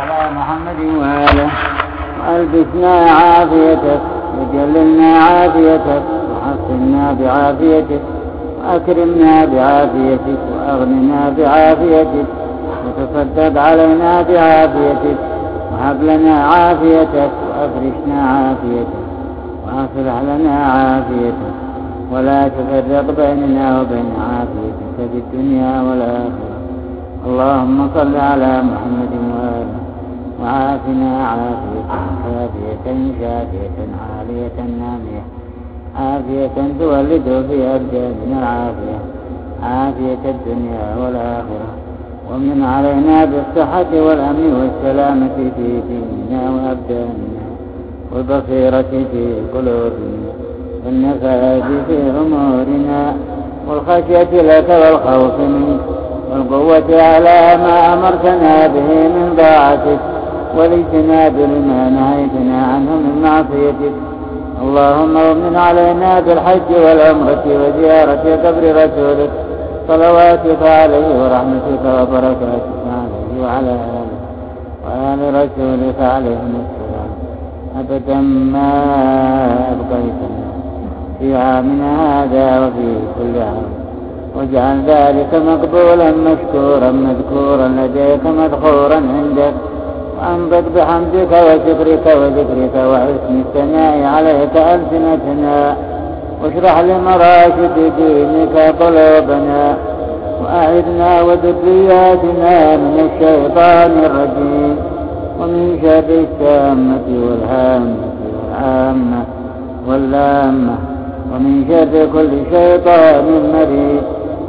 على محمد وآله. وألبسنا عافيتك وجللنا عافيتك وحصنا بعافيتك وأكرمنا بعافيتك وأغننا بعافيتك وتصدق علينا بعافيتك وهب لنا عافيتك وأفرشنا عافيتك وأصلح لنا عافيتك. ولا تفرق بيننا وبين عافيتك في الدنيا والآخرة اللهم صل على محمد وآله. وعافنا عافية شافية شافية عالية نامية. عافية تولد في أبداننا العافية. عافية الدنيا والآخرة. ومن علينا بالصحة والأمن والسلامة في ديننا وأبداننا والبصيرة في قلوبنا والنفاذ في أمورنا والخشية لك والخوف منك والقوة على ما أمرتنا به من طاعتك والاجتناب لما نهيتنا عنه من معصيتك. اللهم ومن علينا بالحج والعمرة وزيارة قبر رسولك. صلواتك عليه ورحمتك وبركاتك عليه وعلى آله وآل رسولك عليهم السلام. أبدا ما أبقيتنا. في عامنا هذا وفي كل عام. واجعل ذلك مقبولا مشكورا مذكورا لديك مذخورا عندك. وأنبت بحمدك وشكرك وذكرك وحسن الثناء عليك ألسنتنا واشرح لمراشد دينك قلوبنا وأعذنا وذرياتنا من الشيطان الرجيم ومن شر السامة والهامة والعامة واللامة ومن شر كل شيطان مريض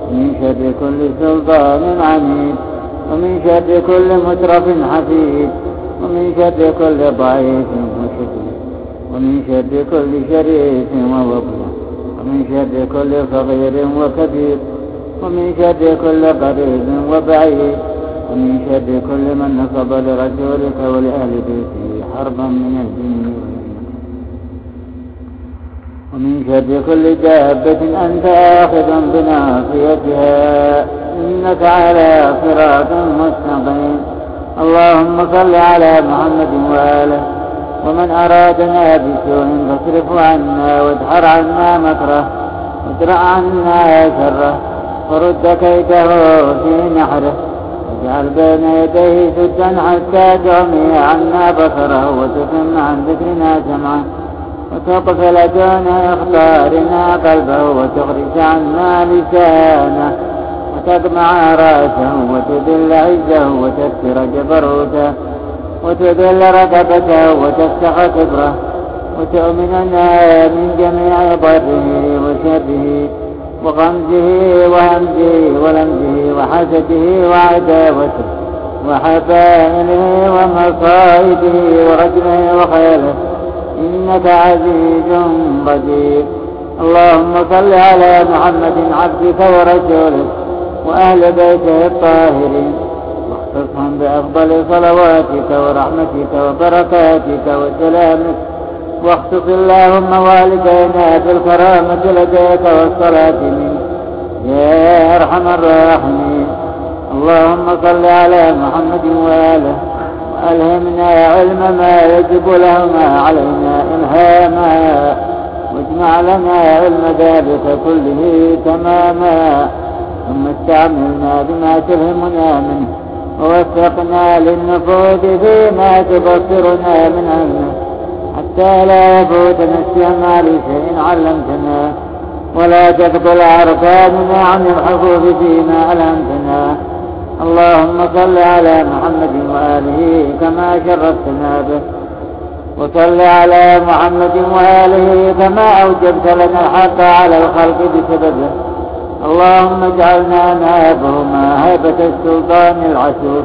ومن شر كل سلطان عنيد ومن شر كل مترف حفيد ومن شر كل ضعيف وشديد ومن شر كل شريف ووضع. ومن شر كل صغير وكبير. ومن شر كل قريب وبعيد. ومن شر كل من نصب لرسولك ولأهل بيته حربا من الجن ومن شر كل دابة أنت آخذ بناصيتها. إنك على صراط مستقيم. اللهم صل على محمد وآله. ومن أرادنا بسوء فاصرفه عنا وادحر عنا مكره. وادرع عنا شره. ورد كيده في نحره. واجعل بين يديه سدا حتى تعمي عنا بصره. وتتم عن ذكرنا جمعه وتقفل دون إخبارنا قلبه. وتخرج عنا لسانه. وتجمع راسه وتذل عزه وتكسر جبروته وتذل رقبته وتفتح كبره وتؤمننا من جميع ضره وشره وغمزه وهمزه ولمزه وحسده وعداوته وحبائله ومصائده ورجمه وخيله إنك عزيز قدير. اللهم صل على محمد عبدك ورسولك. وأهل بيته الطاهرين واختصهم بأفضل صلواتك ورحمتك وبركاتك وسلامك. واختص اللهم والدينا بالكرامة لديك والصلاة منك. يا أرحم الراحمين. اللهم صل على محمد وآله. وألهمنا علم ما يجب لهما علينا إلهاما. واجمع لنا علم ذلك كله تماما. ثم استعملنا بما تلهمنا منه ووفقنا للنفوذ فيما تبصرنا من علمه حتى لا يفوتنا استعمال شيء علمتنا ولا تفضل أركاننا عن الحفوظ فيما ألهمتنا اللهم صل على محمد وآله كما شرفتنا به وصل على محمد وآله كما أوجبت لنا الحق على الخلق بسببه اللهم اجعلنا نابهما هيبة السلطان العسول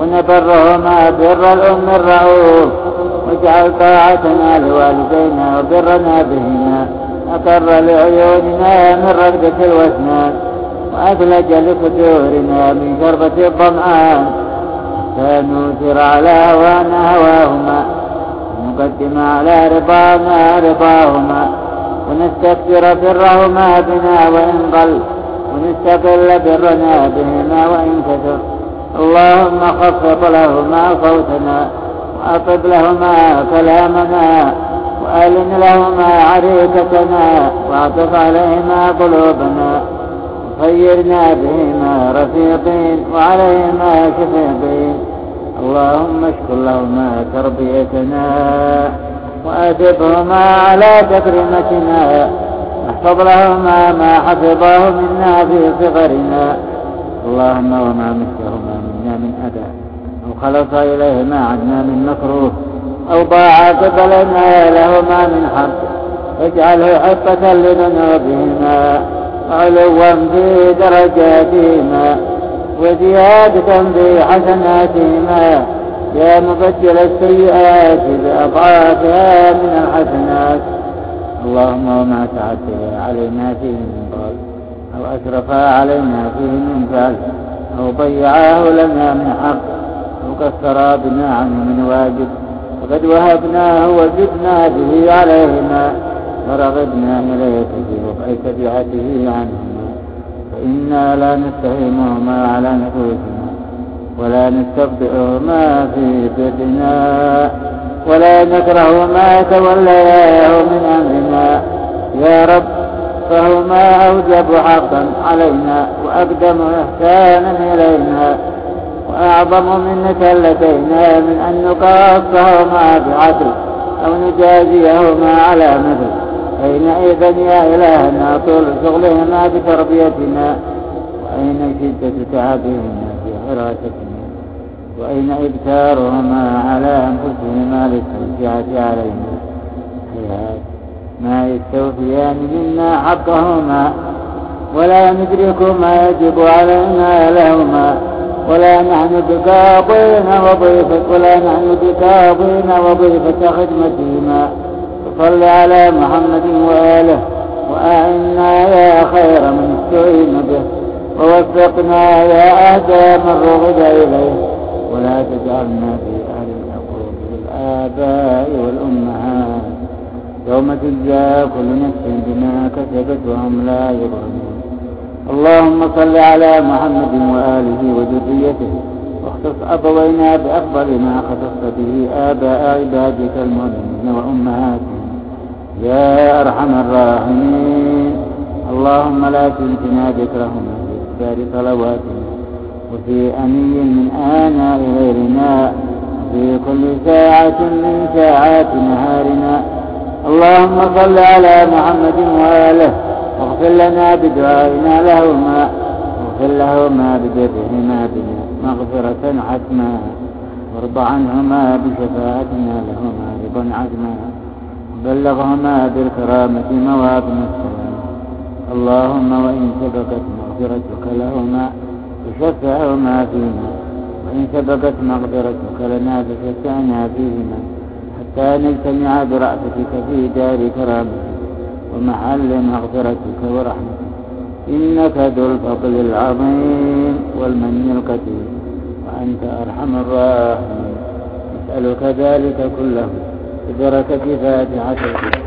ونبرهما بر الأم الرؤوف واجعل طاعتنا لوالدينا وبرنا بهما أقر لعيوننا من رقدة الوسنان وأثلج لصدورنا من شربة الظمآن حتى نوثر على هوانا هواهما ونقدم على رضانا رضاهما. ونستكثر برهما بنا وإن قل ونستقل برنا بهما وإن كثر. اللهم خفض لهما صوتنا وأطب لهما كلامنا وألن لهما عريكتنا وأعطف عليهما قلوبنا. وخيرنا بهما رفيقين وعليهما شفيقين. اللهم اشكر لهما تربيتنا. وأدبهما على تكريمتنا احفظ لهما ما حفظه منا في صغرنا. اللهم وما مثلهما منا من أذى. أو خلص إليهما عنا من مكروه. أو ضاع قبلنا لهما من حق. اجعله حقة لذنوبهما. علوا في درجاتهما وزيادة في حسناتهما يا مبدل السيئات بأضعافها من الحسنات. اللهم وما تعدى علينا فيه من ضال أو أسرفا علينا فيه من فعل أو ضيعاه لنا من حق أو كسرا بنا عنه من واجب. وقد وهبناه وزدنا به عليهما فرغبنا إليك في رفع تبعته عنهما. فإنا لا نتهمهما على نفوسنا. ولا نستبدئهما في بدنا ولا نكره ما تولياه من أمرنا. يا رب فهما أوجب حقا علينا وأقدم إحسانا إلينا وأعظم منك لدينا من أن نقاصهما بعدل أو نجازيهما على مثل حينئذ يا إلهنا طول شغلهما بتربيتنا وأين شدة تعبهما حراستنا وأين إبتارهما على أنفسهما للتوسعة علينا هيهات ما يستوفيان منا حقهما ولا ندرك ما يجب علينا لهما ولا نحن بكاظين وضيفة ولا نحن بكاظين وضيفة خدمتهما. صل على محمد وآله وأعنا يا خير من استعين به. ووفقنا يا أهدى من رغب إليه. ولا تجعلنا في أهل العقوق بالآباء والأمهات. يوم تجزى كل نفس بما كسبت وهم لا يظلمون. اللهم صل على محمد وآله وذريته. واختص أبوينا بأفضل ما خصصت به آباء عبادك المؤمنين وأمهاتهم. يا أرحم الراحمين. اللهم لا تنسنا ذكرهما. في إكثار صلواتنا وفي أني من آناء غيرنا وفي كل ساعة من ساعات نهارنا. اللهم صل على محمد وآله واغفر لنا بدعائنا لهما واغفر لهما ببرهما بنا مغفرة حتما وارض عنهما بشفاعتنا لهما رضا عزما بلغهما بالكرامة موابن السلام اللهم وإن سبقت مغفرتك لهما فشفعهما فينا وإن سبقت مغفرتك لنا فشفعنا فيهما. حتى نجتمع برأفتك في دار كرامتك ومحل مغفرتك ورحمتك. إنك ذو الفضل العظيم والمن القدير. وأنت أرحم الراحمين. نسألك ذلك كله. ببركة فاتحة